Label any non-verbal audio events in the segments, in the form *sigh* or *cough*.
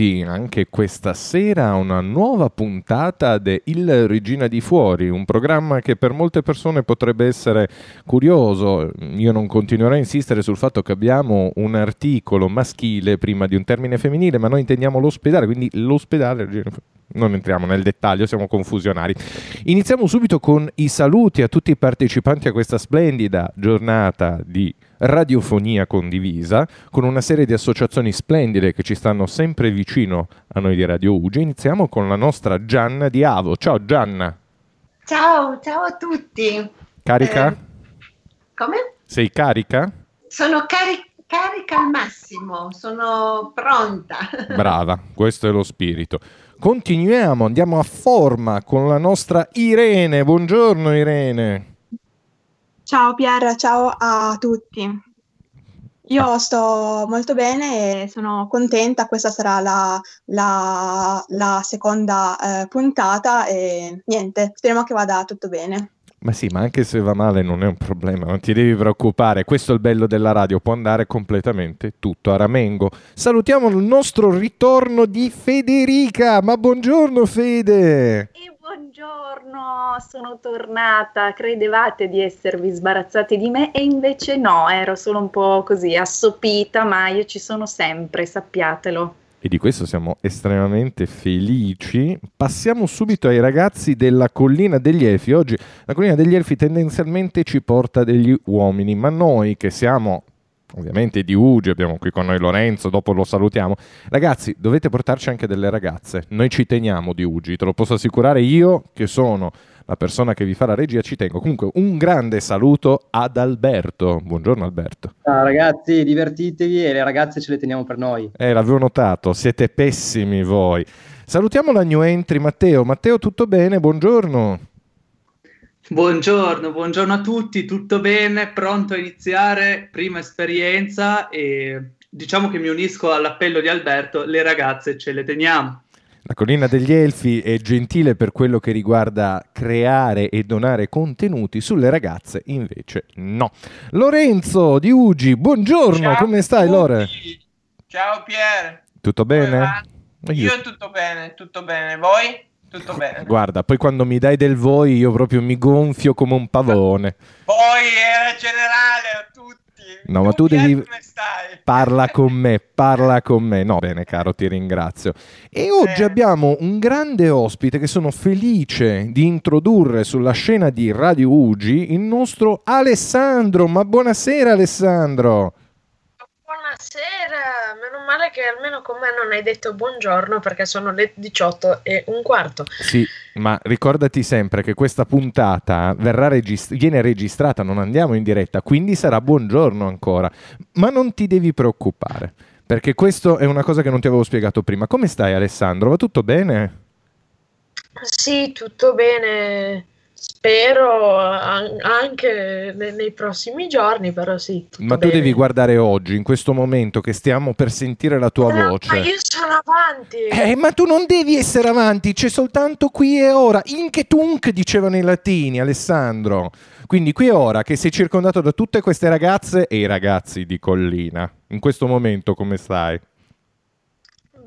Benvenuti anche questa sera a una nuova puntata di Il Regina di Fuori, un programma che per molte persone potrebbe essere curioso. Io non continuerò a insistere sul fatto che abbiamo un articolo maschile prima di un termine femminile, ma noi intendiamo l'ospedale, quindi l'ospedale non entriamo nel dettaglio, siamo confusionari. Iniziamo subito con i saluti a tutti i partecipanti a questa splendida giornata di radiofonia condivisa, con una serie di associazioni splendide che ci stanno sempre vicino a noi di Radio Uge. Iniziamo con la nostra Gianna di Avo. Ciao Gianna. Ciao, ciao a tutti. Carica? Eh, come? Sei carica? Sono cari- carica al massimo, sono pronta. Brava, questo è lo spirito. Continuiamo, andiamo a forma con la nostra Irene. Buongiorno Irene. Ciao Pier, ciao a tutti. Io sto molto bene e sono contenta, questa sarà la, la, la seconda eh, puntata e niente, speriamo che vada tutto bene. Ma sì, ma anche se va male non è un problema, non ti devi preoccupare. Questo è il bello della radio, può andare completamente tutto a ramengo. Salutiamo il nostro ritorno di Federica. Ma buongiorno Fede! E buongiorno, sono tornata. Credevate di esservi sbarazzati di me e invece no, ero solo un po' così assopita, ma io ci sono sempre, sappiatelo. E di questo siamo estremamente felici. Passiamo subito ai ragazzi della Collina degli Elfi. Oggi la Collina degli Elfi tendenzialmente ci porta degli uomini, ma noi che siamo ovviamente di Ugi, abbiamo qui con noi Lorenzo, dopo lo salutiamo. Ragazzi, dovete portarci anche delle ragazze. Noi ci teniamo di Ugi, te lo posso assicurare io che sono la persona che vi fa la regia, ci tengo. Comunque un grande saluto ad Alberto. Buongiorno Alberto. Ciao ragazzi, divertitevi e le ragazze ce le teniamo per noi. Eh, l'avevo notato, siete pessimi voi. Salutiamo la new entry Matteo. Matteo, tutto bene? Buongiorno. Buongiorno, buongiorno a tutti, tutto bene, pronto a iniziare, prima esperienza e diciamo che mi unisco all'appello di Alberto, le ragazze ce le teniamo. La collina degli elfi è gentile per quello che riguarda creare e donare contenuti, sulle ragazze invece no. Lorenzo di Ugi, buongiorno, Ciao come stai Lore? Ciao Pier. Tutto bene? Io... io tutto bene, tutto bene, voi? Tutto bene. Guarda, poi quando mi dai del voi io proprio mi gonfio come un pavone. Poi era generale a tutti. No, ma tu devi... Parla con me, parla con me. No, bene caro, ti ringrazio. E oggi eh. abbiamo un grande ospite che sono felice di introdurre sulla scena di Radio Ugi, il nostro Alessandro. Ma buonasera Alessandro. Buonasera, male che almeno con me non hai detto buongiorno perché sono le 18 e un quarto. Sì, ma ricordati sempre che questa puntata regist- viene registrata, non andiamo in diretta, quindi sarà buongiorno ancora. Ma non ti devi preoccupare, perché questo è una cosa che non ti avevo spiegato prima. Come stai Alessandro? Va tutto bene? Sì, tutto bene. Spero anche nei prossimi giorni, però sì. Ma bene. tu devi guardare oggi, in questo momento che stiamo per sentire la tua no, voce. Ma io sono avanti. Eh, ma tu non devi essere avanti, c'è soltanto qui e ora. Inche tunc dicevano i latini, Alessandro. Quindi qui e ora che sei circondato da tutte queste ragazze e i ragazzi di Collina. In questo momento come stai?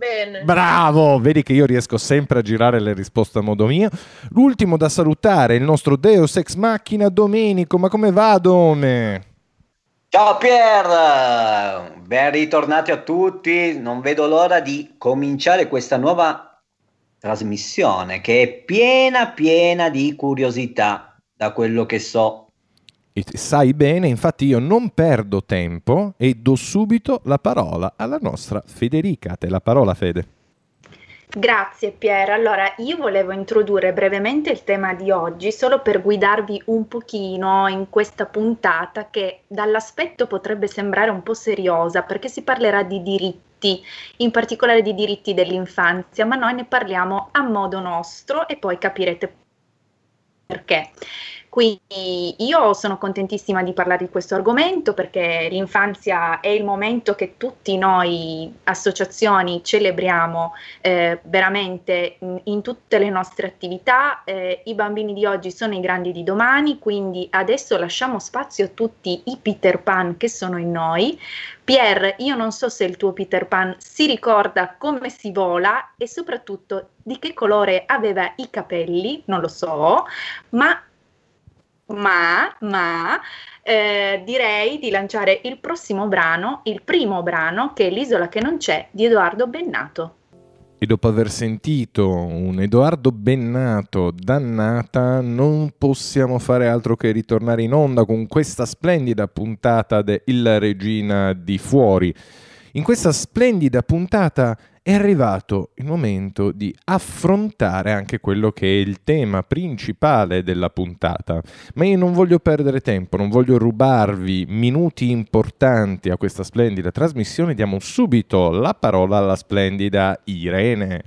Bene. Bravo! Vedi che io riesco sempre a girare le risposte a modo mio. L'ultimo da salutare è il nostro Deus Ex Machina Domenico. Ma come va, Dome? Ciao Pier! Ben ritornati a tutti. Non vedo l'ora di cominciare questa nuova trasmissione che è piena, piena di curiosità, da quello che so e sai bene, infatti io non perdo tempo e do subito la parola alla nostra Federica. Te la parola, Fede. Grazie Pier. Allora, io volevo introdurre brevemente il tema di oggi solo per guidarvi un pochino in questa puntata che dall'aspetto potrebbe sembrare un po' seriosa perché si parlerà di diritti, in particolare di diritti dell'infanzia, ma noi ne parliamo a modo nostro e poi capirete perché. Quindi io sono contentissima di parlare di questo argomento perché l'infanzia è il momento che tutti noi associazioni celebriamo eh, veramente in, tutte le nostre attività. Eh, I bambini di oggi sono i grandi di domani, quindi adesso lasciamo spazio a tutti i Peter Pan che sono in noi. Pier, io non so se il tuo Peter Pan si ricorda come si vola e soprattutto di che colore aveva i capelli, non lo so, ma ma, ma eh, direi di lanciare il prossimo brano, il primo brano, che è L'isola che non c'è di Edoardo Bennato. E dopo aver sentito un Edoardo Bennato dannata, non possiamo fare altro che ritornare in onda con questa splendida puntata de Il Regina di Fuori. In questa splendida puntata è arrivato il momento di affrontare anche quello che è il tema principale della puntata. Ma io non voglio perdere tempo, non voglio rubarvi minuti importanti a questa splendida trasmissione. Diamo subito la parola alla splendida Irene.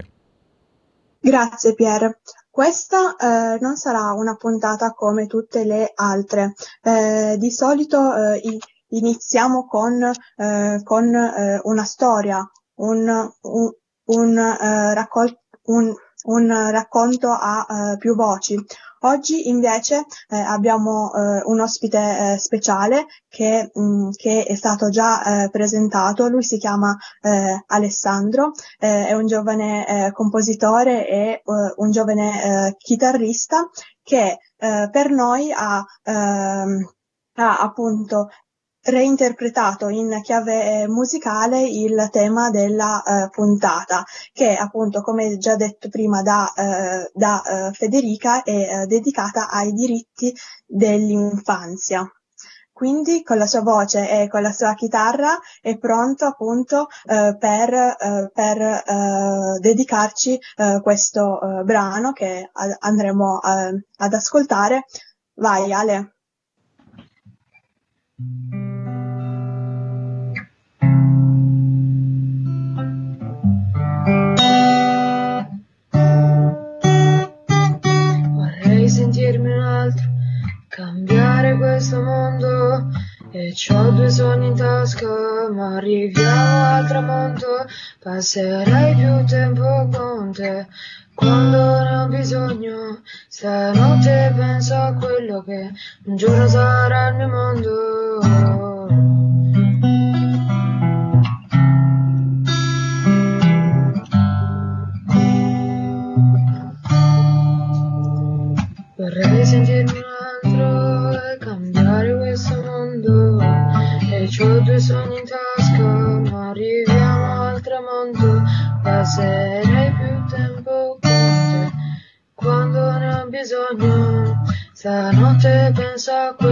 Grazie Pier. Questa eh, non sarà una puntata come tutte le altre. Eh, di solito eh, iniziamo con, eh, con eh, una storia, un, un, un, uh, raccol- un, un racconto a uh, più voci. Oggi invece eh, abbiamo eh, un ospite eh, speciale che, mh, mm, che, è stato già eh, presentato, lui si chiama eh, Alessandro, eh, è un giovane compositore e un giovane chitarrista che per noi ha, ehm, ha appunto reinterpretato in chiave eh, musicale il tema della uh, puntata, che appunto, come già detto prima da, uh, da uh, Federica, è dedicata ai diritti dell'infanzia. Quindi con la sua voce e con la sua chitarra è pronto appunto per, per dedicarci questo brano che andremo ad ascoltare. Vai Ale. sentirmi questo mondo. E ho due sogni in tasca, ma arriviamo al tramonto. Passerai più tempo con te quando ne ho bisogno. Stanotte penso a quello che un giorno sarà il mio mondo. Stanotte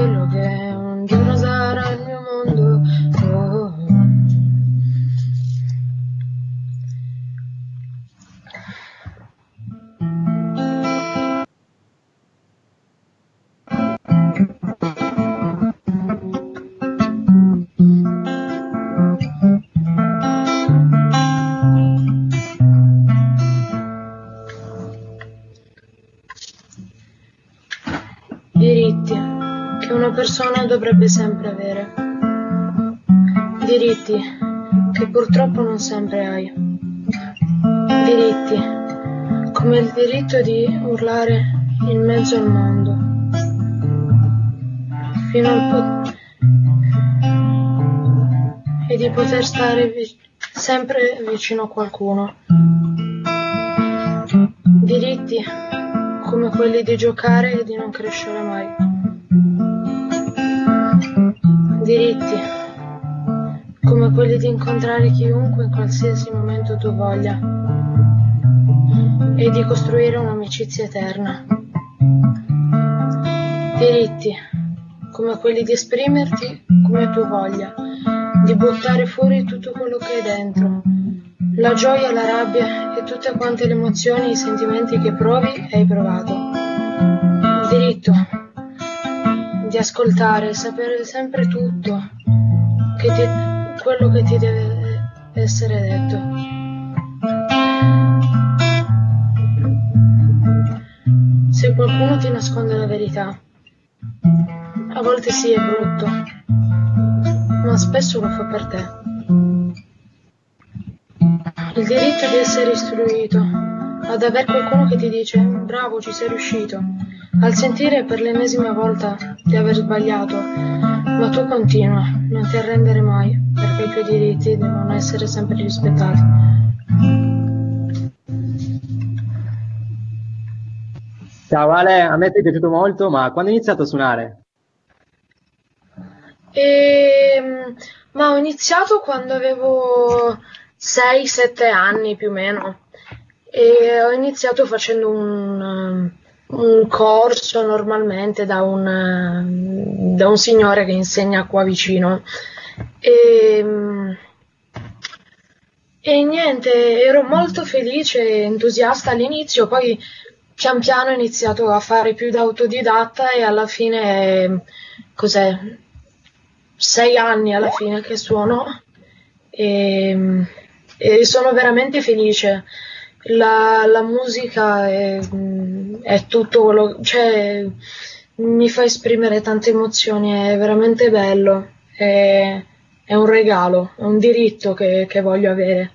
sempre hai. Diritti come il diritto di urlare in mezzo al mondo. Fino al po- e di poter stare vi- sempre vicino a qualcuno. Diritti come quelli di giocare e di non crescere mai diritti, come quelli di incontrare chiunque in qualsiasi momento tu voglia. E di costruire un'amicizia eterna. Diritti, come quelli di esprimerti come tu voglia, di buttare fuori tutto quello che hai dentro, la gioia, la rabbia e tutte quante le emozioni e i sentimenti che provi e hai provato. Diritto. Di ascoltare, sapere sempre tutto, che ti, quello che ti deve essere detto. Se qualcuno ti nasconde la verità, volte sì è brutto, ma spesso lo fa per te. Il diritto di essere istruito, ad aver qualcuno che ti dice bravo ci sei riuscito, al sentire per l'ennesima volta di aver sbagliato, ma tu continua, non ti arrendere mai, perché i tuoi diritti devono essere sempre rispettati. Ciao Ale, a me ti è piaciuto molto, ma quando hai iniziato a suonare? E, Ehm, ma ho iniziato quando avevo 6-7 anni più o meno e ho iniziato facendo un, un corso normalmente da un, da un signore che insegna qua vicino. E, e niente, ero molto felice e entusiasta all'inizio, poi pian piano ho iniziato a fare più da autodidatta e alla fine, cos'è? Sei anni alla fine che suono e, e sono veramente felice. La, la musica è, è tutto quello, cioè mi fa esprimere tante emozioni, è veramente bello, è, è un regalo, è un diritto che, che voglio avere.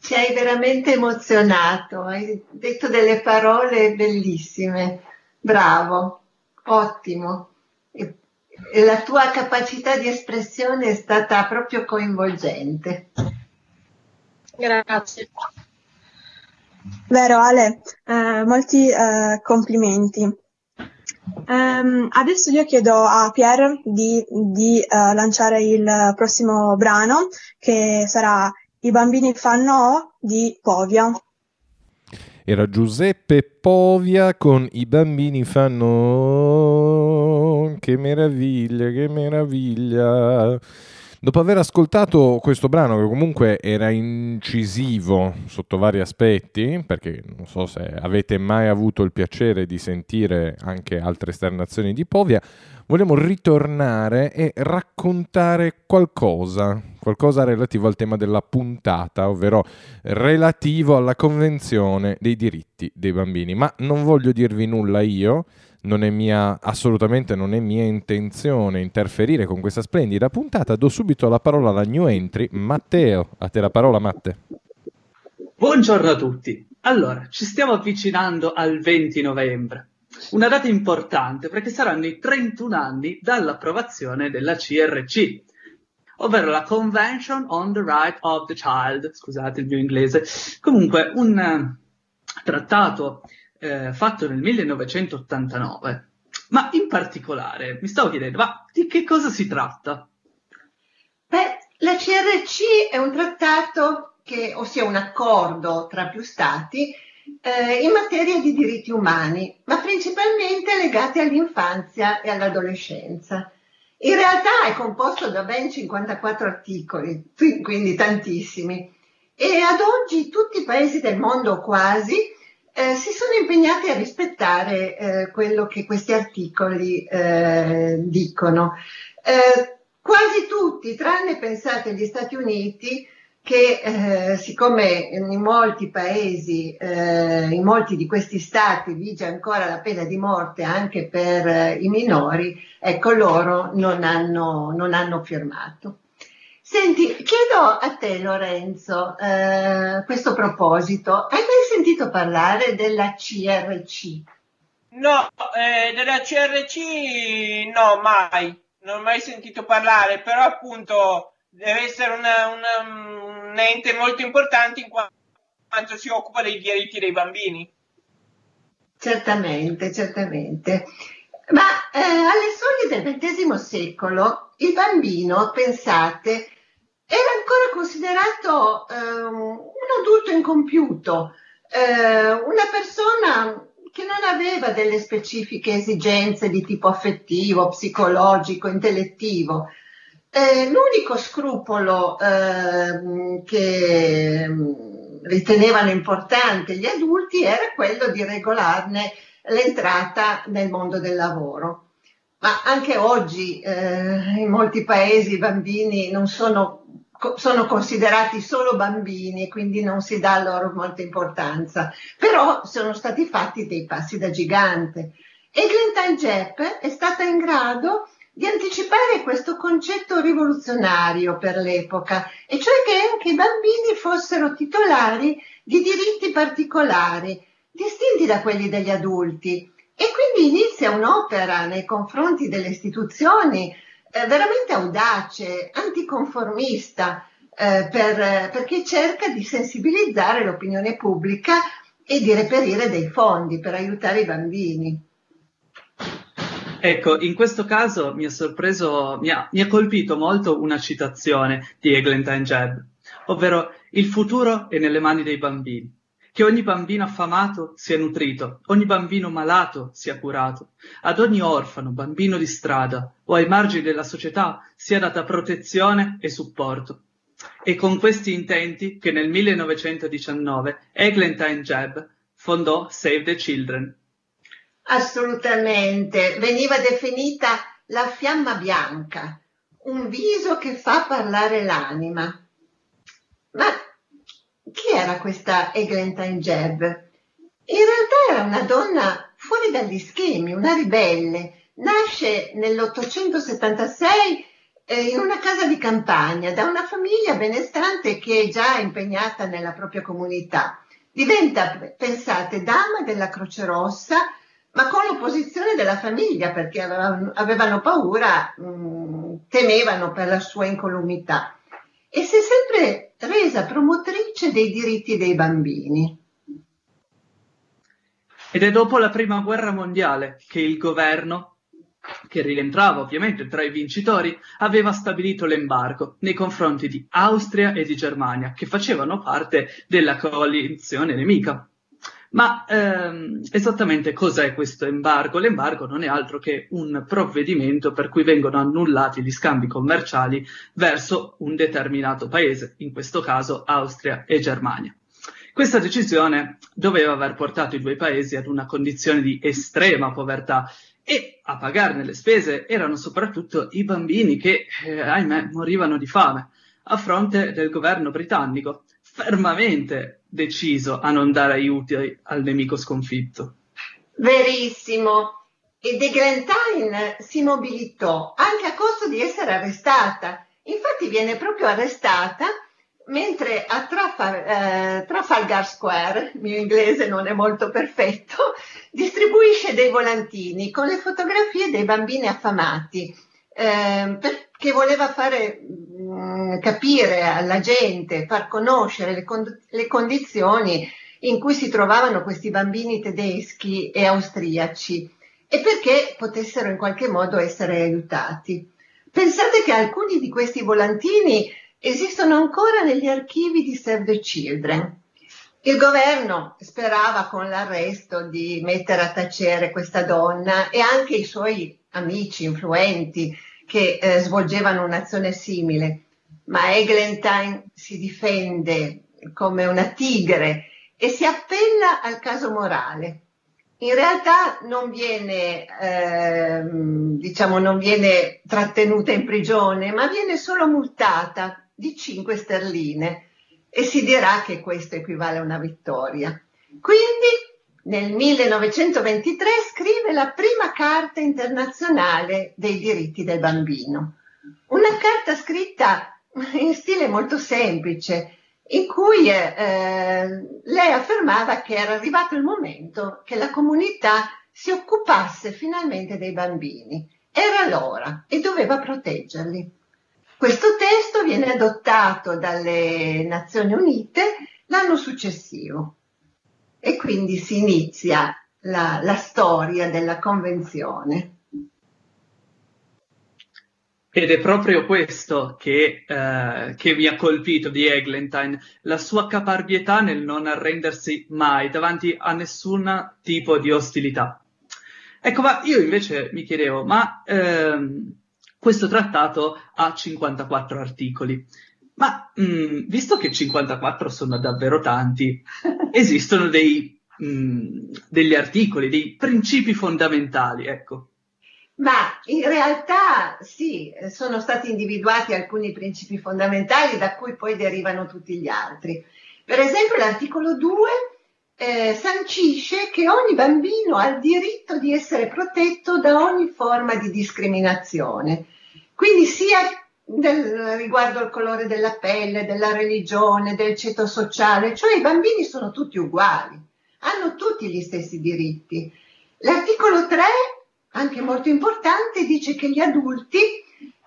Ci hai veramente emozionato, hai detto delle parole bellissime. Bravo, ottimo. E, e la tua capacità di espressione è stata proprio coinvolgente. Grazie. Vero Ale, Eh, molti eh, complimenti. Ehm, adesso io chiedo a Pierre di, di, eh, lanciare il prossimo brano che sarà I bambini fanno O di Povia. Era Giuseppe Povia con I bambini fanno... Che meraviglia, che meraviglia. Dopo aver ascoltato questo brano, che comunque era incisivo sotto vari aspetti, perché non so se avete mai avuto il piacere di sentire anche altre esternazioni di Povia, vogliamo ritornare e raccontare qualcosa, qualcosa relativo al tema della puntata, ovvero relativo alla Convenzione dei diritti dei bambini. Ma non voglio dirvi nulla io, non è mia, assolutamente non è mia intenzione interferire con questa splendida puntata. Do subito la parola alla new entry, Matteo. A te la parola, Matte. Buongiorno a tutti. Allora, ci stiamo avvicinando al 20 novembre, una data importante perché saranno i 31 anni dall'approvazione della CRC, ovvero la Convention on the Right of the Child, scusate il mio inglese, comunque un eh, trattato eh, fatto nel 1989. Ma in particolare mi stavo chiedendo, ma di che cosa si tratta? Beh, la CRC è un trattato che, ossia un accordo tra più stati eh, in materia di diritti umani, ma principalmente legati all'infanzia e all'adolescenza. In realtà è composto da ben 54 articoli, quindi tantissimi, e ad oggi tutti i paesi del mondo quasi eh, si sono impegnati a rispettare eh, quello che questi articoli eh, dicono. Eh, quasi tutti, tranne pensate gli Stati Uniti, che eh, siccome in molti paesi, eh, in molti di questi stati vige ancora la pena di morte anche per i minori, ecco loro non hanno, non hanno firmato. Senti, chiedo a te Lorenzo, eh, questo proposito, hai mai sentito parlare della CRC? No, eh, della CRC no, mai. Non ho mai sentito parlare, però appunto deve essere una, una, un ente molto importante in quanto si occupa dei diritti dei bambini. Certamente, certamente. Ma eh, alle soglie del XX secolo il bambino, pensate, era ancora considerato eh, un adulto incompiuto, eh, una persona che non aveva delle specifiche esigenze di tipo affettivo, psicologico, intellettivo. Eh, l'unico scrupolo ehm, che ritenevano importante gli adulti era quello di regolarne l'entrata nel mondo del lavoro. Ma anche oggi eh, in molti paesi i bambini non sono sono considerati solo bambini e quindi non si dà loro molta importanza, però sono stati fatti dei passi da gigante Eglantine Jepp è stata in grado di anticipare questo concetto rivoluzionario per l'epoca, e cioè che anche i bambini fossero titolari di diritti particolari, distinti da quelli degli adulti. E quindi inizia un'opera nei confronti delle istituzioni veramente audace, anticonformista, eh, per, perché cerca di sensibilizzare l'opinione pubblica e di reperire dei fondi per aiutare i bambini. Ecco, in questo caso mi ha sorpreso, mi ha, mi ha colpito molto una citazione di Eglantine Jebb, ovvero il futuro è nelle mani dei bambini. Che ogni bambino affamato sia nutrito, ogni bambino malato sia curato, ad ogni orfano, bambino di strada o ai margini della società sia data protezione e supporto. E con questi intenti che nel 1919 Eglantine Jebb fondò Save the Children, Assolutamente, veniva definita la fiamma bianca, un viso che fa parlare l'anima. Ma chi era questa Eglantine Jebb? In realtà era una donna fuori dagli schemi, una ribelle. Nasce nell'876 eh, in una casa di campagna da una famiglia benestante che è già impegnata nella propria comunità. Diventa, pensate, dama della Croce Rossa ma con l'opposizione della famiglia perché avevano, avevano paura, mh, mm, temevano per la sua incolumità. E si è sempre resa promotrice dei diritti dei bambini. Ed è dopo la prima guerra mondiale che il governo, che rientrava ovviamente tra i vincitori, aveva stabilito l'embargo nei confronti di Austria e di Germania, che facevano parte della coalizione nemica. Ma ehm, esattamente cos'è questo embargo? L'embargo non è altro che un provvedimento per cui vengono annullati gli scambi commerciali verso un determinato paese, in questo caso Austria e Germania. Questa decisione doveva aver portato i due paesi ad una condizione di estrema povertà e a pagarne le spese erano soprattutto i bambini che, eh, ahimè, morivano di fame a fronte del governo britannico fermamente deciso a non dare aiuti al nemico sconfitto. Verissimo. E De Glentine si mobilitò anche a costo di essere arrestata. Infatti viene proprio arrestata mentre a Trafal- eh, Trafalgar Square, mio inglese non è molto perfetto, *laughs* distribuisce dei volantini con le fotografie dei bambini affamati, eh, perché voleva fare Mm, capire alla gente, far conoscere le, con- le condizioni in cui si trovavano questi bambini tedeschi e austriaci e perché potessero in qualche modo essere aiutati. Pensate che alcuni di questi volantini esistono ancora negli archivi di Save the Children. Il governo sperava con l'arresto di mettere a tacere questa donna e anche i suoi amici influenti che eh, svolgevano un'azione simile, ma Eglantine si difende come una tigre e si appella al caso morale. In realtà non viene, eh, diciamo, non viene trattenuta in prigione, ma viene solo multata di 5 sterline e si dirà che questo equivale a una vittoria. Quindi nel 1923 scrive la prima carta internazionale dei diritti del bambino, una carta scritta in stile molto semplice, in cui eh, lei affermava che era arrivato il momento che la comunità si occupasse finalmente dei bambini. Era l'ora e doveva proteggerli. Questo testo viene adottato dalle Nazioni Unite l'anno successivo e quindi si inizia la, la storia della convenzione. Ed è proprio questo che, eh, che, mi ha colpito di Eglantine, la sua caparbietà nel non arrendersi mai davanti a nessun tipo di ostilità. Ecco, ma io invece mi chiedevo, ma ehm, questo trattato ha 54 articoli. Ma mh, mm, visto che 54 sono davvero tanti, esistono dei, mh, mm, degli articoli, dei principi fondamentali, ecco. Ma in realtà sì, sono stati individuati alcuni principi fondamentali da cui poi derivano tutti gli altri. Per esempio l'articolo 2 eh, sancisce che ogni bambino ha il diritto di essere protetto da ogni forma di discriminazione. Quindi sia del, riguardo al colore della pelle, della religione, del ceto sociale, cioè i bambini sono tutti uguali, hanno tutti gli stessi diritti. L'articolo 3, anche molto importante, dice che gli adulti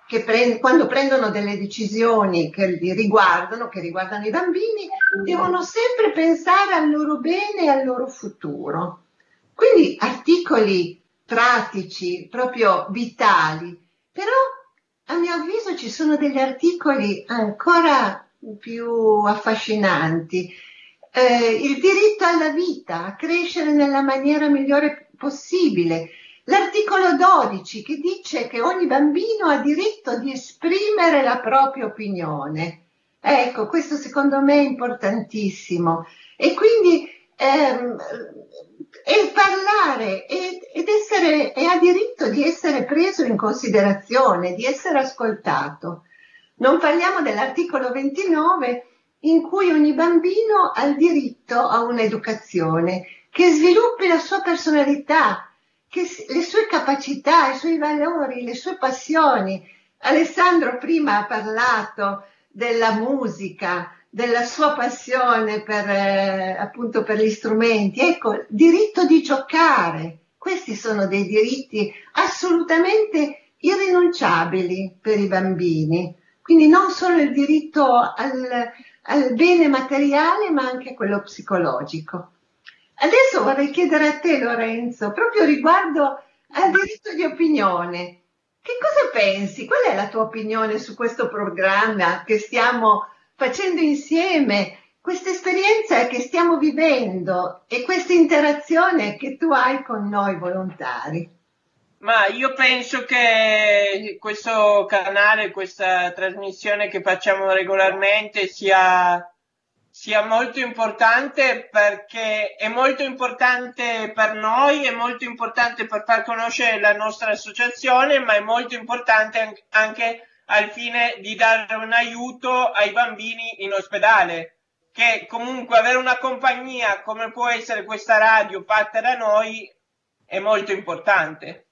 che pre- quando prendono delle decisioni che li riguardano, che riguardano i bambini, devono sempre pensare al loro bene e al loro futuro. Quindi articoli pratici, proprio vitali, però a mio avviso ci sono degli articoli ancora più affascinanti. Eh, il diritto alla vita, a crescere nella maniera migliore possibile, L'articolo 12 che dice che ogni bambino ha diritto di esprimere la propria opinione. Ecco, questo secondo me è importantissimo. E quindi ehm, e parlare ed, essere, e ha diritto di essere preso in considerazione, di essere ascoltato. Non parliamo dell'articolo 29 in cui ogni bambino ha il diritto a un'educazione che sviluppi la sua personalità, che le sue capacità, i suoi valori, le sue passioni. Alessandro prima ha parlato della musica, della sua passione per, eh, appunto per gli strumenti. Ecco, diritto di giocare. Questi sono dei diritti assolutamente irrinunciabili per i bambini. Quindi non solo il diritto al, al bene materiale, ma anche quello psicologico. Adesso vorrei chiedere a te, Lorenzo, proprio riguardo al diritto di opinione. Che cosa pensi? Qual è la tua opinione su questo programma che stiamo facendo insieme, questa esperienza che stiamo vivendo e questa interazione che tu hai con noi volontari? Ma io penso che questo canale, questa trasmissione che facciamo regolarmente sia sia molto importante perché è molto importante per noi, è molto importante per far conoscere la nostra associazione, ma è molto importante anche al fine di dare un aiuto ai bambini in ospedale, che comunque avere una compagnia come può essere questa radio fatta da noi è molto importante.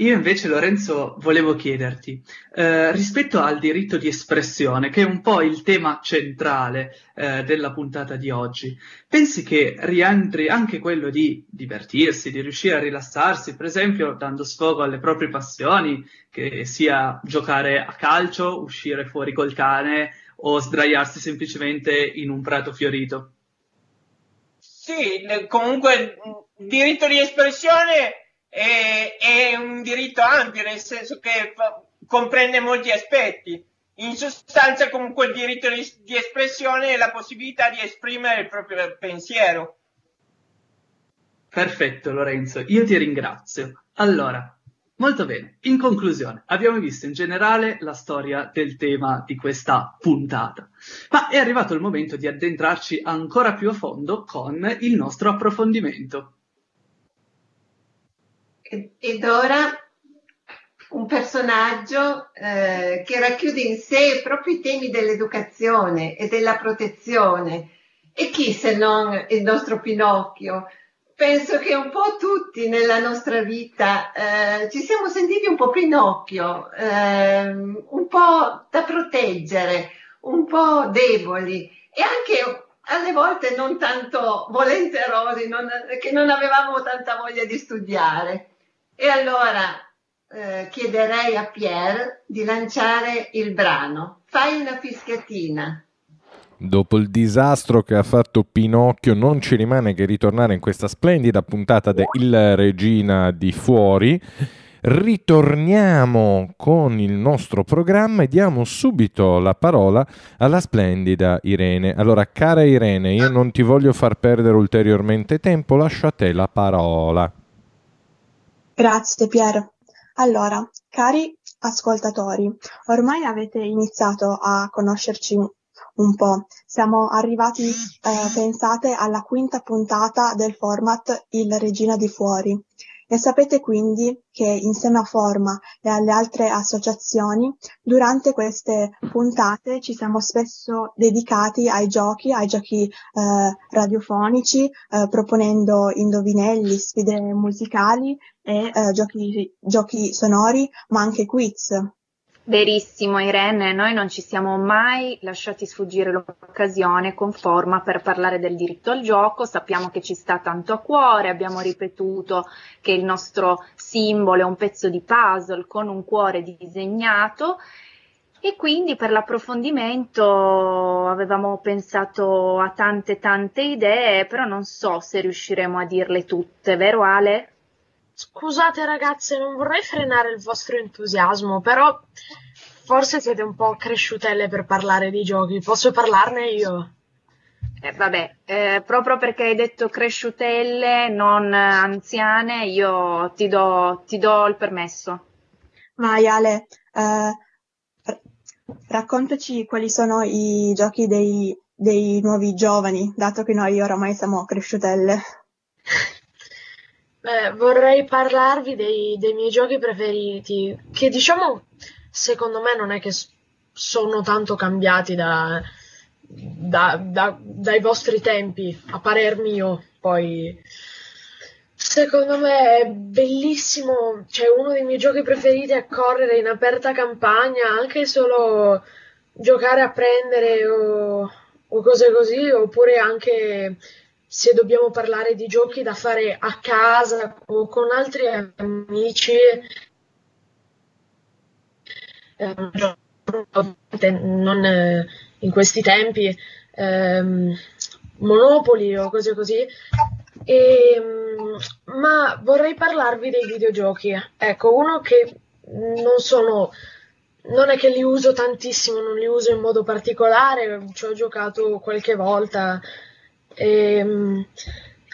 Io invece, Lorenzo, volevo chiederti, eh, rispetto al diritto di espressione, che è un po' il tema centrale eh, della puntata di oggi, pensi che rientri anche quello di divertirsi, di riuscire a rilassarsi, per esempio dando sfogo alle proprie passioni, che sia giocare a calcio, uscire fuori col cane o sdraiarsi semplicemente in un prato fiorito? Sì, comunque diritto di espressione è, è un diritto ampio, nel senso che fa, comprende molti aspetti. In sostanza comunque il diritto di, di espressione è la possibilità di esprimere il proprio pensiero. Perfetto Lorenzo, io ti ringrazio. Allora, molto bene, in conclusione, abbiamo visto in generale la storia del tema di questa puntata, ma è arrivato il momento di addentrarci ancora più a fondo con il nostro approfondimento. Ed ora un personaggio eh, che racchiude in sé proprio i temi dell'educazione e della protezione. E chi se non il nostro Pinocchio? Penso che un po' tutti nella nostra vita eh, ci siamo sentiti un po' Pinocchio, eh, un po' da proteggere, un po' deboli e anche alle volte non tanto volenterosi, non, che non avevamo tanta voglia di studiare. E allora eh, chiederei a Pierre di lanciare il brano. Fai una fischiatina. Dopo il disastro che ha fatto Pinocchio, non ci rimane che ritornare in questa splendida puntata di Il Regina di Fuori. Ritorniamo con il nostro programma e diamo subito la parola alla splendida Irene. Allora, cara Irene, io non ti voglio far perdere ulteriormente tempo, lascio a te la parola. Grazie Pier. Allora, cari ascoltatori, ormai avete iniziato a conoscerci un po'. Siamo arrivati, eh, pensate, alla quinta puntata del format Il Regina di Fuori. E sapete quindi che insieme a Forma e alle altre associazioni, durante queste puntate ci siamo spesso dedicati ai giochi, ai giochi eh, radiofonici, eh, proponendo indovinelli, sfide musicali e eh, giochi, giochi sonori, ma anche quiz. Verissimo Irene, noi non ci siamo mai lasciati sfuggire l'occasione con forma per parlare del diritto al gioco, sappiamo che ci sta tanto a cuore, abbiamo ripetuto che il nostro simbolo è un pezzo di puzzle con un cuore disegnato. E quindi per l'approfondimento avevamo pensato a tante tante idee, però non so se riusciremo a dirle tutte, vero Ale? Scusate ragazze, non vorrei frenare il vostro entusiasmo, però forse siete un po' cresciutelle per parlare di giochi. Posso parlarne io? Eh, vabbè, eh, proprio perché hai detto cresciutelle, non anziane, io ti do, ti do il permesso. Vai Ale, eh, raccontaci quali sono i giochi dei, dei nuovi giovani, dato che noi oramai siamo cresciutelle. *laughs* Beh, vorrei parlarvi dei, dei miei giochi preferiti, che diciamo, secondo me non è che sono tanto cambiati da, da, da, dai vostri tempi, a parer mio, poi. Secondo me è bellissimo, cioè uno dei miei giochi preferiti è correre in aperta campagna, anche solo giocare a prendere o, o cose così, oppure anche se dobbiamo parlare di giochi da fare a casa o con altri amici, eh, non eh, in questi tempi, ehm, Monopoli o cose così. E, ehm, ma vorrei parlarvi dei videogiochi. Ecco, uno che non sono non è che li uso tantissimo, non li uso in modo particolare, ci ho giocato qualche volta e, ehm,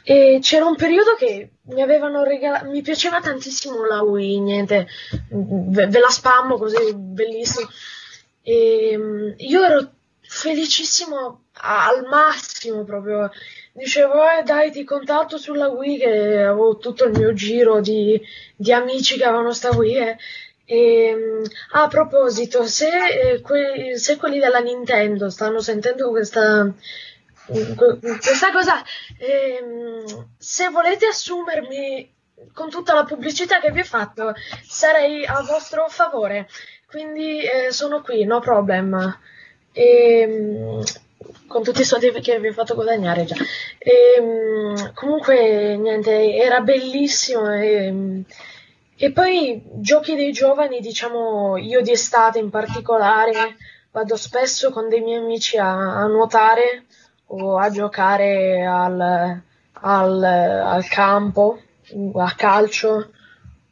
e c'era un periodo che mi avevano regalato, mi piaceva tantissimo la Wii, niente, ve, ve la spammo così, bellissimo. E ehm, io ero felicissimo al massimo proprio. Dicevo, eh dai, ti contatto sulla Wii che avevo tutto il mio giro di, di amici che avevano sta Wii. Eh. E, ehm, a proposito, se, eh, que- se quelli della Nintendo stanno sentendo questa, questa cosa, ehm, se volete assumermi con tutta la pubblicità che vi ho fatto, sarei a vostro favore. Quindi eh, sono qui, no problem. E, ehm, con tutti i soldi che vi ho fatto guadagnare già. E, ehm, comunque, niente, era bellissimo. E, e poi giochi dei giovani, diciamo, io di estate in particolare, vado spesso con dei miei amici a, a nuotare o a giocare al, al, al campo, a calcio,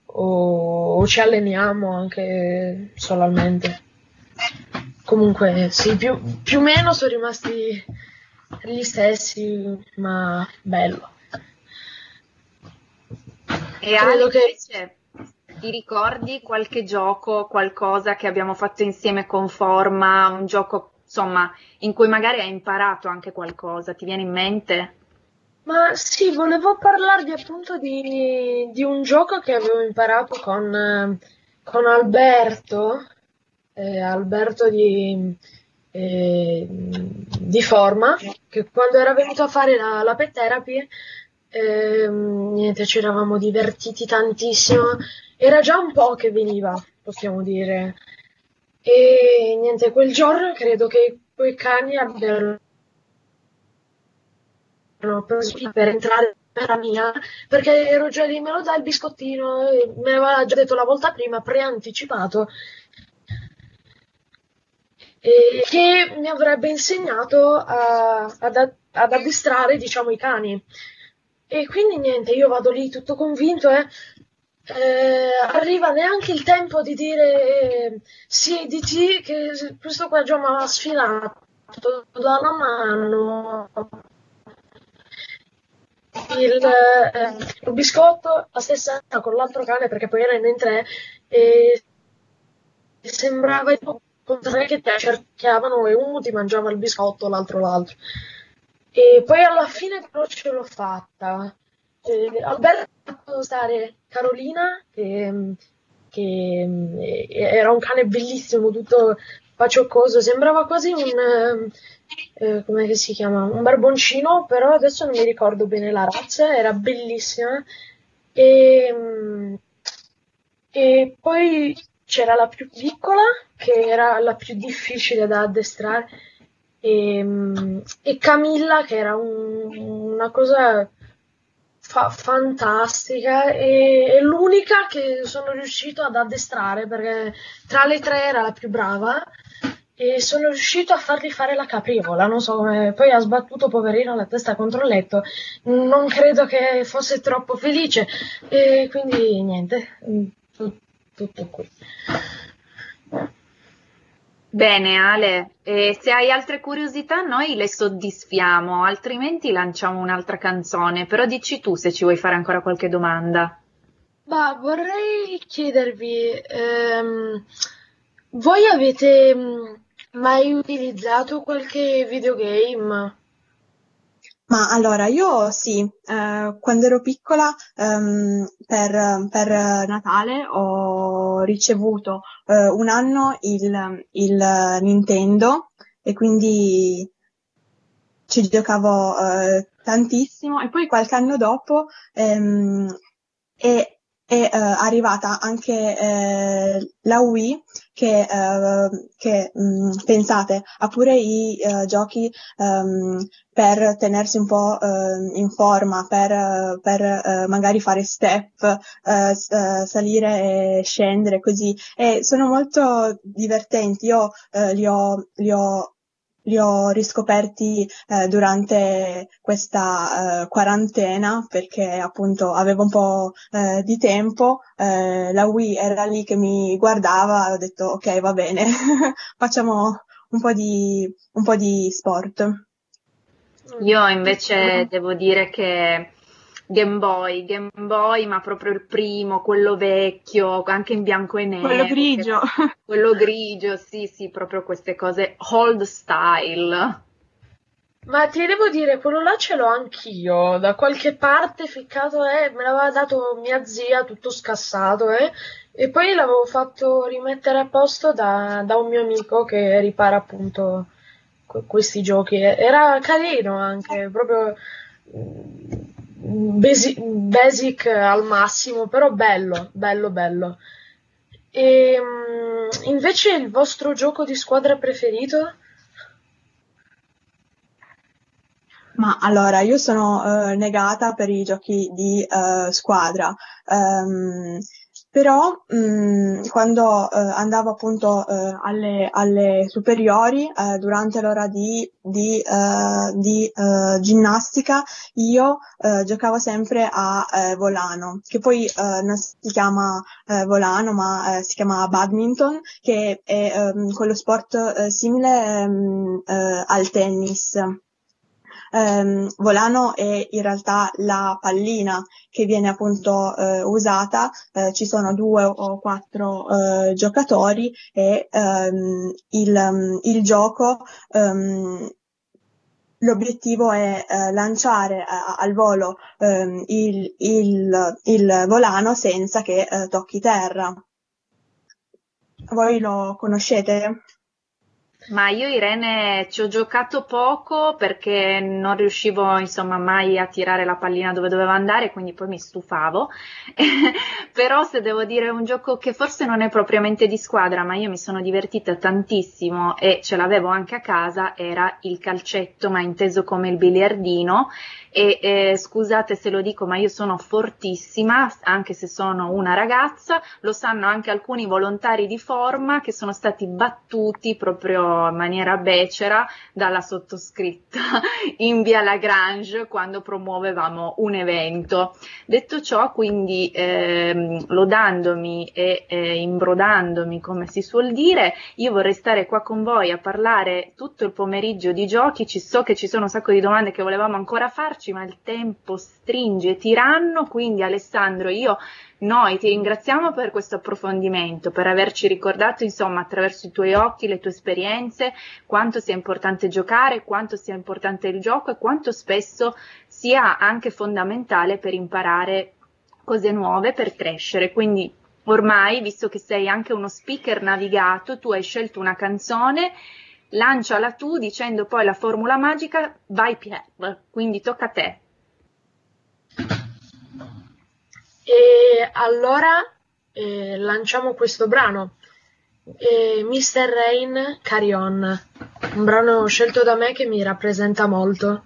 o, o, ci alleniamo anche solalmente. Comunque, sì, più, più o meno sono rimasti gli stessi, ma bello. E Credo che ti ricordi qualche gioco, qualcosa che abbiamo fatto insieme con Forma, un gioco insomma, in cui magari hai imparato anche qualcosa, ti viene in mente? Ma sì, volevo parlarvi appunto di, di un gioco che avevo imparato con, con Alberto, eh, Alberto di, eh, di Forma, che quando era venuto a fare la, la pet therapy, eh, niente, ci eravamo divertiti tantissimo. Era già un po' che veniva, possiamo dire. E niente, quel giorno credo che quei cani abbiano preso per entrare per mia perché ero già lì, me lo dai il biscottino, me l'aveva già detto la volta prima, preanticipato, e che mi avrebbe insegnato a, ad, ad addestrare, diciamo, i cani. E quindi niente, io vado lì tutto convinto, eh, eh, arriva neanche il tempo di dire sì, dici che questo qua già mi ha sfilato da una mano il, eh, il biscotto la stessa con l'altro cane perché poi era in tre e sembrava con tre che ti cerchiavano e uno ti mangiava il biscotto l'altro l'altro. E poi alla fine però ce l'ho fatta eh, Alberto stare Carolina, che, che eh, era un cane bellissimo, tutto pacioccoso, sembrava quasi un, eh, come si chiama, un barboncino, però adesso non mi ricordo bene la razza, era bellissima. E, e poi c'era la più piccola, che era la più difficile da addestrare, e, e Camilla, che era un, una cosa fa- fantastica, e, e l'unica che sono riuscito ad addestrare, perché tra le tre era la più brava, e sono riuscito a fargli fare la caprivola, non so come, poi ha sbattuto poverino la testa contro il letto, non credo che fosse troppo felice e quindi niente, tutto qui. Bene Ale, e se hai altre curiosità noi le soddisfiamo, altrimenti lanciamo un'altra canzone, però dici tu se ci vuoi fare ancora qualche domanda. Ma vorrei chiedervi, ehm, voi avete mai utilizzato qualche videogame? Ma allora, io sì, eh, quando ero piccola ehm, per, per Natale ho ricevuto eh, un anno il, il Nintendo e quindi ci giocavo eh, tantissimo e poi qualche anno dopo ehm, è, è uh, arrivata anche uh, la Wii che, uh, che mh, mm, pensate ha pure i giochi um, per tenersi un po' in forma, per, per magari fare step, salire e scendere così e sono molto divertenti. Io li ho, li ho li ho riscoperti eh, durante questa eh, quarantena perché appunto avevo un po' eh, di tempo, eh, la Wii era lì che mi guardava, ho detto ok va bene, *laughs* facciamo un po' di, un po' di sport. Io invece devo dire che Game Boy, Game Boy, ma proprio il primo, quello vecchio, anche in bianco e nero. Quello grigio. *laughs* Quello grigio, sì, sì, proprio queste cose old style. Ma ti devo dire, quello là ce l'ho anch'io, da qualche parte ficcato, eh, me l'aveva dato mia zia, tutto scassato, eh, e poi l'avevo fatto rimettere a posto da, da un mio amico che ripara appunto questi giochi. Era carino anche, proprio basic, al massimo, però bello, bello, bello. E um, invece il vostro gioco di squadra preferito? Ma allora, io sono uh, negata per i giochi di uh, squadra. Um, però mh, mm, quando eh, andavo appunto eh, alle, alle, superiori, eh, durante l'ora di, di, eh, di eh, ginnastica, io eh, giocavo sempre a volano, che poi non si chiama volano, ma si chiama badminton, che è ehm, quello sport simile ehm, al tennis ehm, volano è in realtà la pallina che viene appunto eh, usata, eh, ci sono due o quattro eh, giocatori e ehm, il, il, gioco ehm, L'obiettivo è eh, lanciare eh, al volo ehm, il, il, il, volano senza che eh, tocchi terra. Voi lo conoscete? Ma io Irene ci ho giocato poco perché non riuscivo insomma mai a tirare la pallina dove doveva andare, quindi poi mi stufavo. *laughs* Però se devo dire un gioco che forse non è propriamente di squadra, ma io mi sono divertita tantissimo e ce l'avevo anche a casa, era il calcetto, ma inteso come il biliardino e eh, scusate se lo dico ma io sono fortissima anche se sono una ragazza, lo sanno anche alcuni volontari di forma che sono stati battuti proprio in maniera becera dalla sottoscritta *laughs* in via Lagrange quando promuovevamo un evento. Detto ciò quindi ehm, lodandomi e eh, imbrodandomi come si suol dire, io vorrei stare qua con voi a parlare tutto il pomeriggio di giochi, ci so che ci sono un sacco di domande che volevamo ancora farci farci, ma il tempo stringe tiranno, quindi Alessandro io noi ti ringraziamo per questo approfondimento, per averci ricordato, insomma, attraverso i tuoi occhi, le tue esperienze, quanto sia importante giocare, quanto sia importante il gioco e quanto spesso sia anche fondamentale per imparare cose nuove, per crescere. Quindi ormai, visto che sei anche uno speaker navigato, tu hai scelto una canzone, lanciala tu dicendo poi la formula magica, vai Pierre, quindi tocca a te. E allora eh, lanciamo questo brano. Eh, Mr. Rain Carry On, un brano scelto da me che mi rappresenta molto.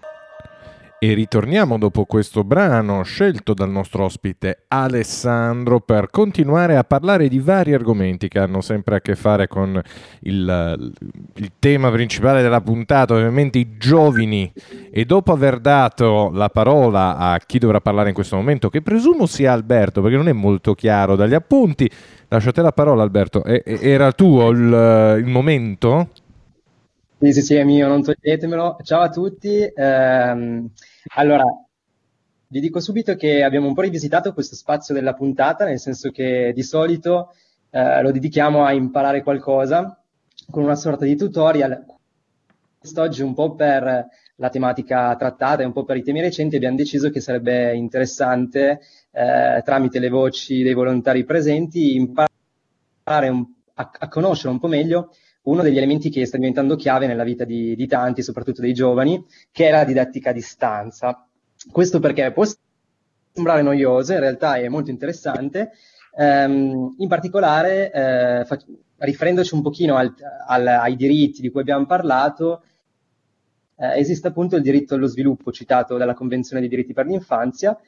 E ritorniamo dopo questo brano scelto dal nostro ospite Alessandro per continuare a parlare di vari argomenti che hanno sempre a che fare con il, il tema principale della puntata, ovviamente i giovani. E dopo aver dato la parola a chi dovrà parlare in questo momento, che presumo sia Alberto, perché non è molto chiaro dagli appunti, lasciate la parola Alberto. E, era tuo il, il momento? Sì, sì, sì, è mio, non toglietemelo. Ciao a tutti. Ehm, allora, vi dico subito che abbiamo un po' rivisitato questo spazio della puntata, nel senso che di solito eh, lo dedichiamo a imparare qualcosa con una sorta di tutorial. Quest'oggi un po' per la tematica trattata e un po' per i temi recenti abbiamo deciso che sarebbe interessante, eh, tramite le voci dei volontari presenti, imparare un, a, a conoscere un po' meglio uno degli elementi che sta diventando chiave nella vita di, di tanti, soprattutto dei giovani, che è la didattica a distanza. Questo perché può sembrare noioso, in realtà è molto interessante, ehm, in particolare eh, fa- riferendoci un pochino al, al, ai diritti di cui abbiamo parlato, eh, esiste appunto il diritto allo sviluppo citato dalla Convenzione dei diritti per l'infanzia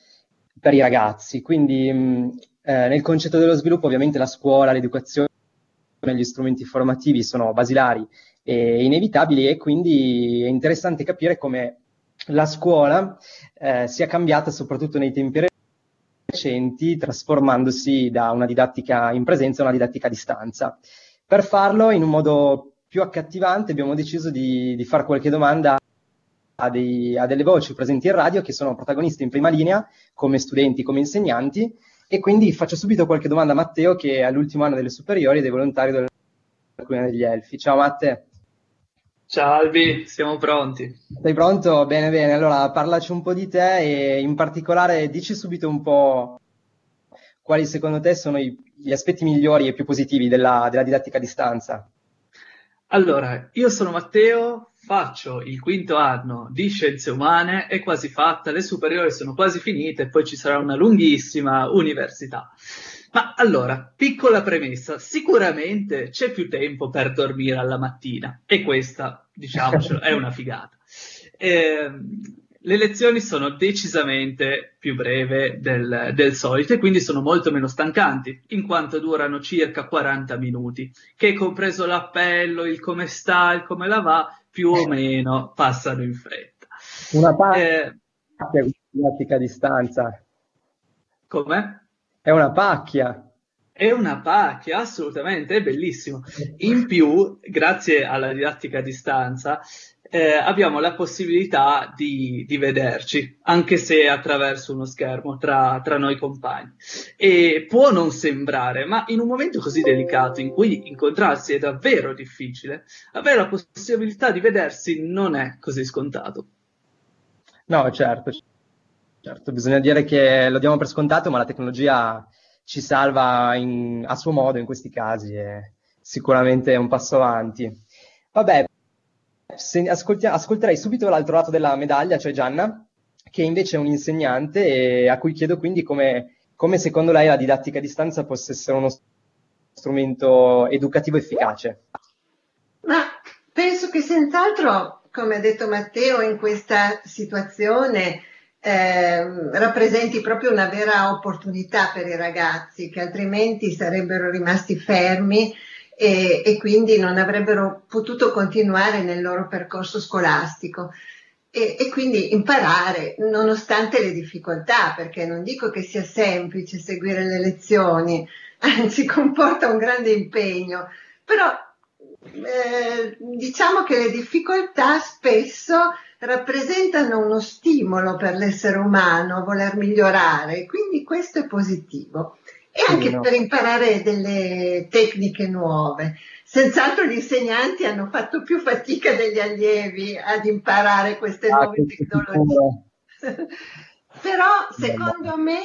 per i ragazzi, quindi mh, eh, nel concetto dello sviluppo ovviamente la scuola, l'educazione gli strumenti formativi sono basilari e inevitabili e quindi è interessante capire come la scuola eh, sia cambiata soprattutto nei tempi recenti, trasformandosi da una didattica in presenza a una didattica a distanza. Per farlo in un modo più accattivante abbiamo deciso di, di fare qualche domanda a, dei, a, delle voci presenti in radio che sono protagoniste in prima linea come studenti, come insegnanti e quindi faccio subito qualche domanda a Matteo che è all'ultimo anno delle superiori ed è volontario della Comunità degli Elfi. Ciao Matte. Ciao Albi, siamo pronti. Sei pronto? Bene, bene. Allora parlaci un po' di te e in particolare dici subito un po' quali secondo te sono i, gli aspetti migliori e più positivi della, della didattica a distanza. Allora, io sono Matteo, faccio il quinto anno di scienze umane, è quasi fatta, le superiori sono quasi finite poi ci sarà una lunghissima università. Ma allora, piccola premessa, sicuramente c'è più tempo per dormire alla mattina e questa, diciamocelo, è una figata. Eh, le lezioni sono decisamente più breve del, del, solito e quindi sono molto meno stancanti, in quanto durano circa 40 minuti, che compreso l'appello, il come sta, il come la va, più o meno passano in fretta. Una pacchia eh, didattica a distanza. Come? È una pacchia. È una pacchia, assolutamente, è bellissimo. In più, grazie alla didattica a distanza, eh, abbiamo la possibilità di, di, vederci, anche se attraverso uno schermo tra, tra, noi compagni. E può non sembrare, ma in un momento così delicato in cui incontrarsi è davvero difficile, avere la possibilità di vedersi non è così scontato. No, certo, certo, bisogna dire che lo diamo per scontato, ma la tecnologia ci salva in, a suo modo in questi casi e sicuramente è un passo avanti. Vabbè, se, ascolterei subito l'altro lato della medaglia, cioè Gianna, che invece è un insegnante e a cui chiedo quindi come, come secondo lei la didattica a distanza possa essere uno strumento educativo efficace. Ma penso che senz'altro, come ha detto Matteo, in questa situazione eh, rappresenti proprio una vera opportunità per i ragazzi che altrimenti sarebbero rimasti fermi e, e quindi non avrebbero potuto continuare nel loro percorso scolastico. E, e, quindi imparare nonostante le difficoltà, perché non dico che sia semplice seguire le lezioni, *laughs* anzi comporta un grande impegno, però eh, diciamo che le difficoltà spesso rappresentano uno stimolo per l'essere umano a voler migliorare, quindi questo è positivo. E anche no. per imparare delle tecniche nuove. Senz'altro gli insegnanti hanno fatto più fatica degli allievi ad imparare queste ah, nuove tecnologie. *laughs* Però secondo me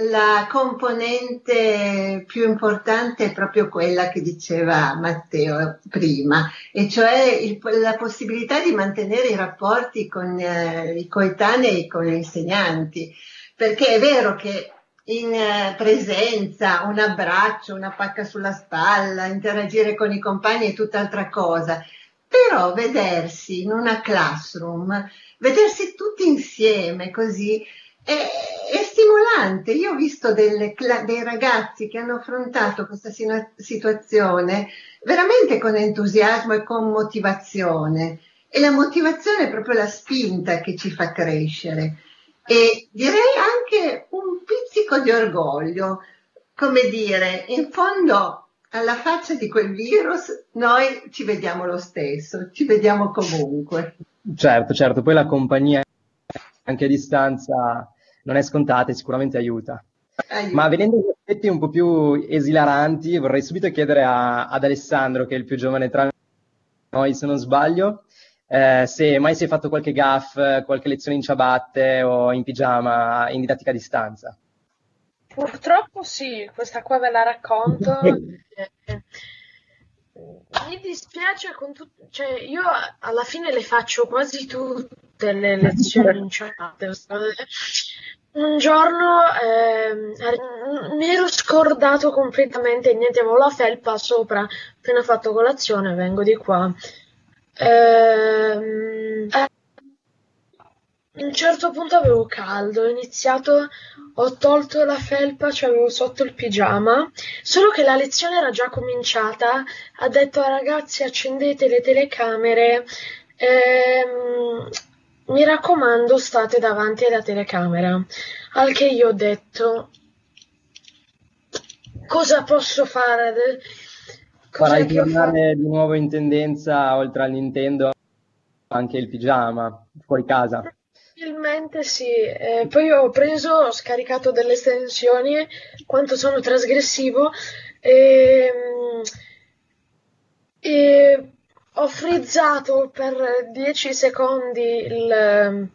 la componente più importante è proprio quella che diceva Matteo prima, e cioè il, la possibilità di mantenere i rapporti con eh, i coetanei, con gli insegnanti, perché è vero che in eh, presenza, un abbraccio, una pacca sulla spalla, interagire con i compagni è tutt'altra cosa, però vedersi in una classroom, vedersi tutti insieme così, è, è stimolante. Io ho visto delle, dei ragazzi che hanno affrontato questa situazione veramente con entusiasmo e con motivazione. E la motivazione è proprio la spinta che ci fa crescere. E direi anche un pizzico di orgoglio, come dire, in fondo alla faccia di quel virus noi ci vediamo lo stesso, ci vediamo comunque. Certo, certo, poi la compagnia anche a distanza non è scontata e sicuramente aiuta. aiuta. Ma venendo agli aspetti un po' più esilaranti, vorrei subito chiedere a, ad Alessandro, che è il più giovane tra noi, se non sbaglio, eh, se mai si è fatto qualche gaff, qualche lezione in ciabatte o in pigiama in didattica a distanza. Purtroppo sì, questa qua ve la racconto. *laughs* Mi dispiace con tutto, cioè io alla fine le faccio quasi tutte le lezioni in ciabatte. Un giorno eh, mi ero scordato completamente, niente, avevo la felpa sopra, appena fatto colazione, vengo di qua. Eh, a un certo punto avevo caldo, ho iniziato, ho tolto la felpa, cioè avevo sotto il pigiama, solo che la lezione era già cominciata, ha detto ragazzi accendete le telecamere, ehm, mi raccomando, state davanti alla telecamera. Al che io ho detto, cosa posso fare? Farai tornare di nuovo in tendenza, oltre al Nintendo, anche il pigiama, fuori casa. Probabilmente sì. Eh, poi ho preso, ho scaricato delle estensioni, quanto sono trasgressivo, e, e ho frizzato per 10 secondi il,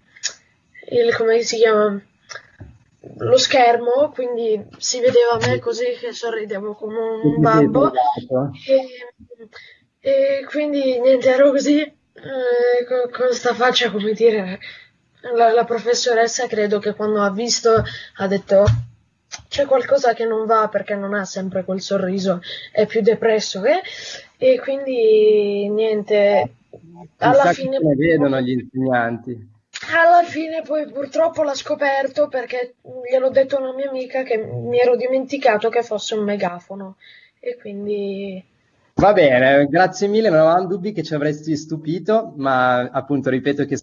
il come si chiama lo schermo, quindi si vedeva me così che sorridevo come un babbo e, e quindi niente, ero così eh, con, con sta faccia come dire la, la, professoressa credo che quando ha visto ha detto c'è qualcosa che non va perché non ha sempre quel sorriso, è più depresso eh? E quindi niente, alla fine... Ne vedono gli insegnanti. Alla fine poi purtroppo l'ha scoperto perché gliel'ho detto a una mia amica che mi ero dimenticato che fosse un megafono e quindi... Va bene, grazie mille, non avevamo dubbi che ci avresti stupito, ma appunto ripeto che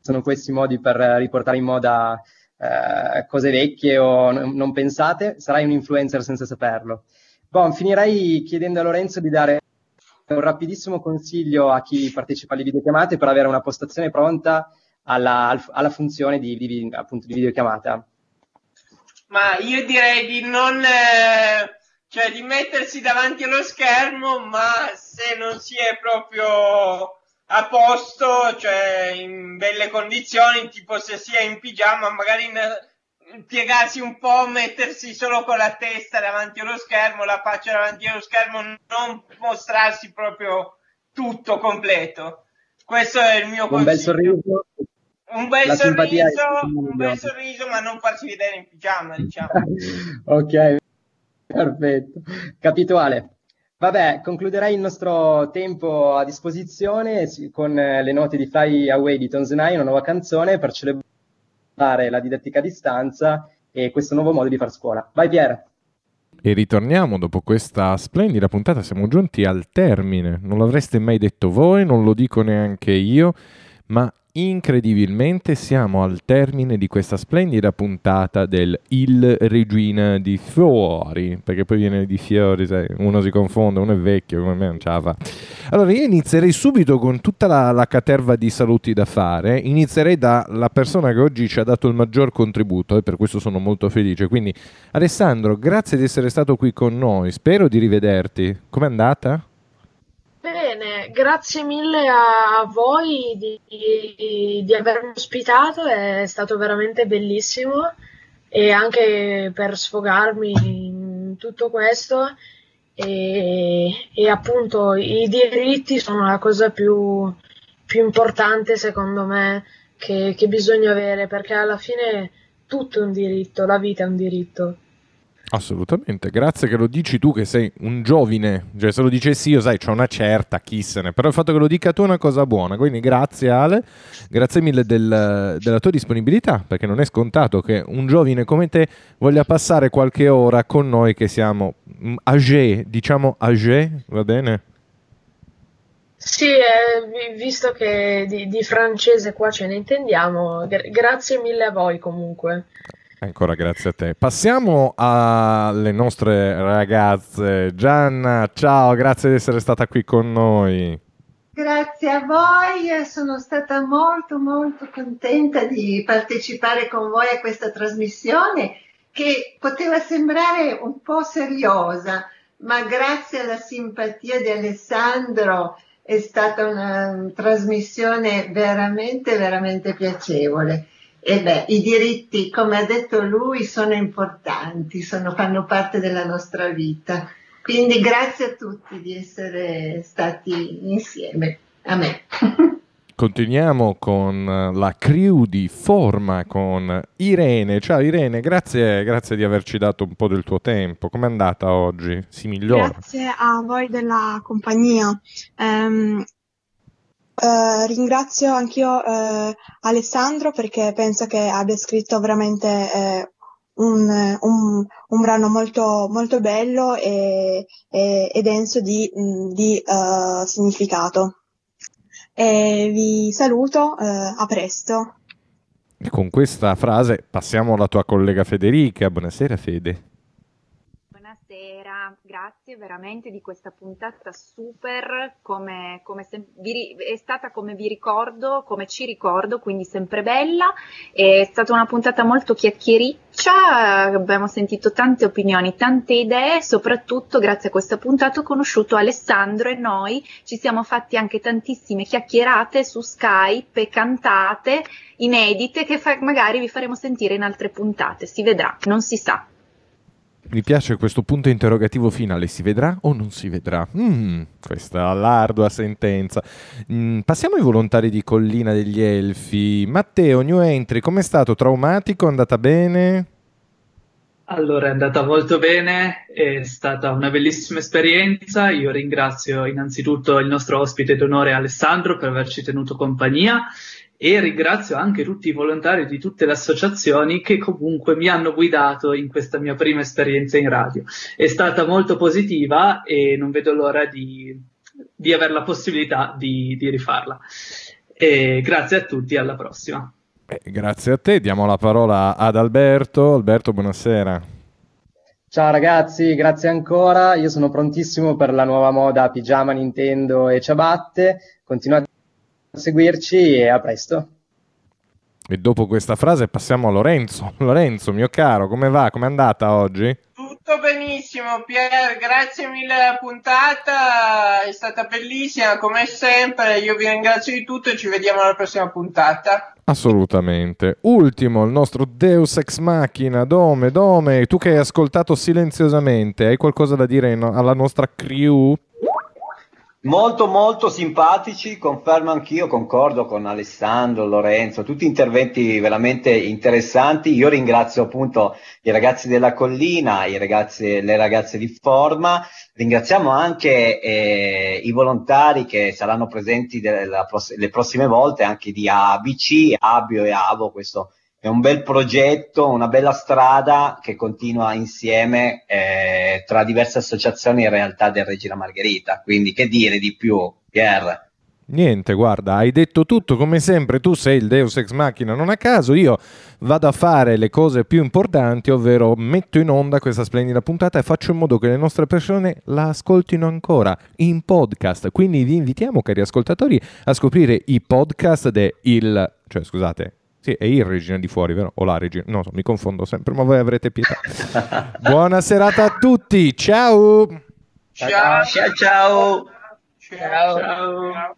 sono questi modi per riportare in moda eh, cose vecchie o n- non pensate, sarai un influencer senza saperlo. Bon, finirei chiedendo a Lorenzo di dare un rapidissimo consiglio a chi partecipa alle videochiamate per avere una postazione pronta alla, alla funzione di, di, appunto, di videochiamata. Ma io direi di non, eh, cioè di mettersi davanti allo schermo, ma se non si è proprio a posto, cioè in belle condizioni, tipo se si è in pigiama, magari piegarsi un po', mettersi solo con la testa davanti allo schermo, la faccia davanti allo schermo, non mostrarsi proprio tutto completo. Questo è il mio consiglio. Un bel sorriso. Un bel, sorriso, un bel sorriso, ma non farsi vedere in pigiama, diciamo. *laughs* ok, perfetto. Capito Ale? Vabbè, concluderei il nostro tempo a disposizione con le note di Fly Away di Tonzenai, una nuova canzone per celebrare la didattica a distanza e questo nuovo modo di far scuola. Vai Pier! E ritorniamo dopo questa splendida puntata, siamo giunti al termine, non l'avreste mai detto voi, non lo dico neanche io, ma incredibilmente siamo al termine di questa splendida puntata del Il Regina di Fiori, perché poi viene di Fiori, sai, uno si confonde, uno è vecchio come me, non ce la fa. Allora io inizierei subito con tutta la, la caterva di saluti da fare, inizierei dalla persona che oggi ci ha dato il maggior contributo e per questo sono molto felice, quindi Alessandro, grazie di essere stato qui con noi, spero di rivederti, com'è andata? Bene, grazie mille a voi di, di, avermi ospitato, è stato veramente bellissimo. E anche per sfogarmi in tutto questo. E, e appunto i diritti sono la cosa più, più importante secondo me che, che bisogna avere perché alla fine tutto è un diritto, la vita è un diritto. Assolutamente, grazie che lo dici tu che sei un giovine, cioè se lo dicessi io sai c'ho una certa, chi se ne, però il fatto che lo dica tu è una cosa buona, quindi grazie Ale, grazie mille del, della tua disponibilità, perché non è scontato che un giovane come te voglia passare qualche ora con noi che siamo mm, âgé, diciamo âgé, va bene? Sì, eh, visto che di, di, francese qua ce ne intendiamo, grazie mille a voi comunque. Ancora grazie a te. Passiamo alle nostre ragazze. Gianna, ciao, grazie di essere stata qui con noi. Grazie a voi, sono stata molto molto contenta di partecipare con voi a questa trasmissione che poteva sembrare un po' seriosa, ma grazie alla simpatia di Alessandro è stata una trasmissione veramente veramente piacevole. E beh, i diritti, come ha detto lui, sono importanti, sono, fanno parte della nostra vita. Quindi grazie a tutti di essere stati insieme, a me. *laughs* Continuiamo con la crew di Forma con Irene. Ciao Irene, grazie, grazie di averci dato un po' del tuo tempo. Com'è andata oggi? Si migliora? Grazie a voi della compagnia. Um, Uh, ringrazio anch'io uh, Alessandro perché penso che abbia scritto veramente eh, un, un, un, brano molto, molto bello e, e, e denso di, di uh, significato. E vi saluto, a presto. E con questa frase passiamo alla tua collega Federica. Buonasera Fede grazie veramente di questa puntata super, come, come se, vi, è stata come vi ricordo, come ci ricordo, quindi sempre bella, è stata una puntata molto chiacchiericcia, abbiamo sentito tante opinioni, tante idee, soprattutto grazie a questa puntata ho conosciuto Alessandro e noi ci siamo fatti anche tantissime chiacchierate su Skype cantate inedite che fa, magari vi faremo sentire in altre puntate, si vedrà, non si sa. Mi piace questo punto interrogativo finale, si vedrà o non si vedrà? Mm, questa l'ardua sentenza. Mm, passiamo ai volontari di Collina degli Elfi. Matteo, new entry, com'è stato? Traumatico? Andata bene? Allora, è andata molto bene, è stata una bellissima esperienza. Io ringrazio innanzitutto il nostro ospite d'onore Alessandro per averci tenuto compagnia e ringrazio anche tutti i volontari di tutte le associazioni che comunque mi hanno guidato in questa mia prima esperienza in radio. È stata molto positiva e non vedo l'ora di, di avere la possibilità di, di rifarla. E grazie a tutti, alla prossima. Eh, grazie a te, diamo la parola ad Alberto. Alberto, buonasera. Ciao ragazzi, grazie ancora. Io sono prontissimo per la nuova moda pigiama, Nintendo e ciabatte. Continuate seguirci e a presto. E dopo questa frase passiamo a Lorenzo. *laughs* Lorenzo, mio caro, come va? Com'è andata oggi? Tutto benissimo, Pier, grazie mille alla puntata, è stata bellissima come sempre, io vi ringrazio di tutto e ci vediamo alla prossima puntata. Assolutamente. Ultimo, il nostro Deus Ex Machina, Dome, Dome, tu che hai ascoltato silenziosamente, hai qualcosa da dire alla nostra crew? Molto molto simpatici, confermo anch'io, concordo con Alessandro, Lorenzo, tutti interventi veramente interessanti. Io ringrazio appunto i ragazzi della collina, ragazzi, le ragazze di forma, ringraziamo anche eh, i volontari che saranno presenti della, le prossime volte, anche di ABC, Abio e Avo, questo è un bel progetto, una bella strada che continua insieme eh, tra diverse associazioni in realtà del Regina Margherita. Quindi che dire di più, Pierre? Niente, guarda, hai detto tutto come sempre, tu sei il Deus ex machina, non a caso io vado a fare le cose più importanti, ovvero metto in onda questa splendida puntata e faccio in modo che le nostre persone la ascoltino ancora in podcast. Quindi vi invitiamo, cari ascoltatori, a scoprire i podcast de il, cioè scusate, sì, è il Regina di Fuori, vero? O la Regina, non so, mi confondo sempre, ma voi avrete pietà. *laughs* Buona serata a tutti, ciao! Ciao ciao. ciao. ciao. ciao.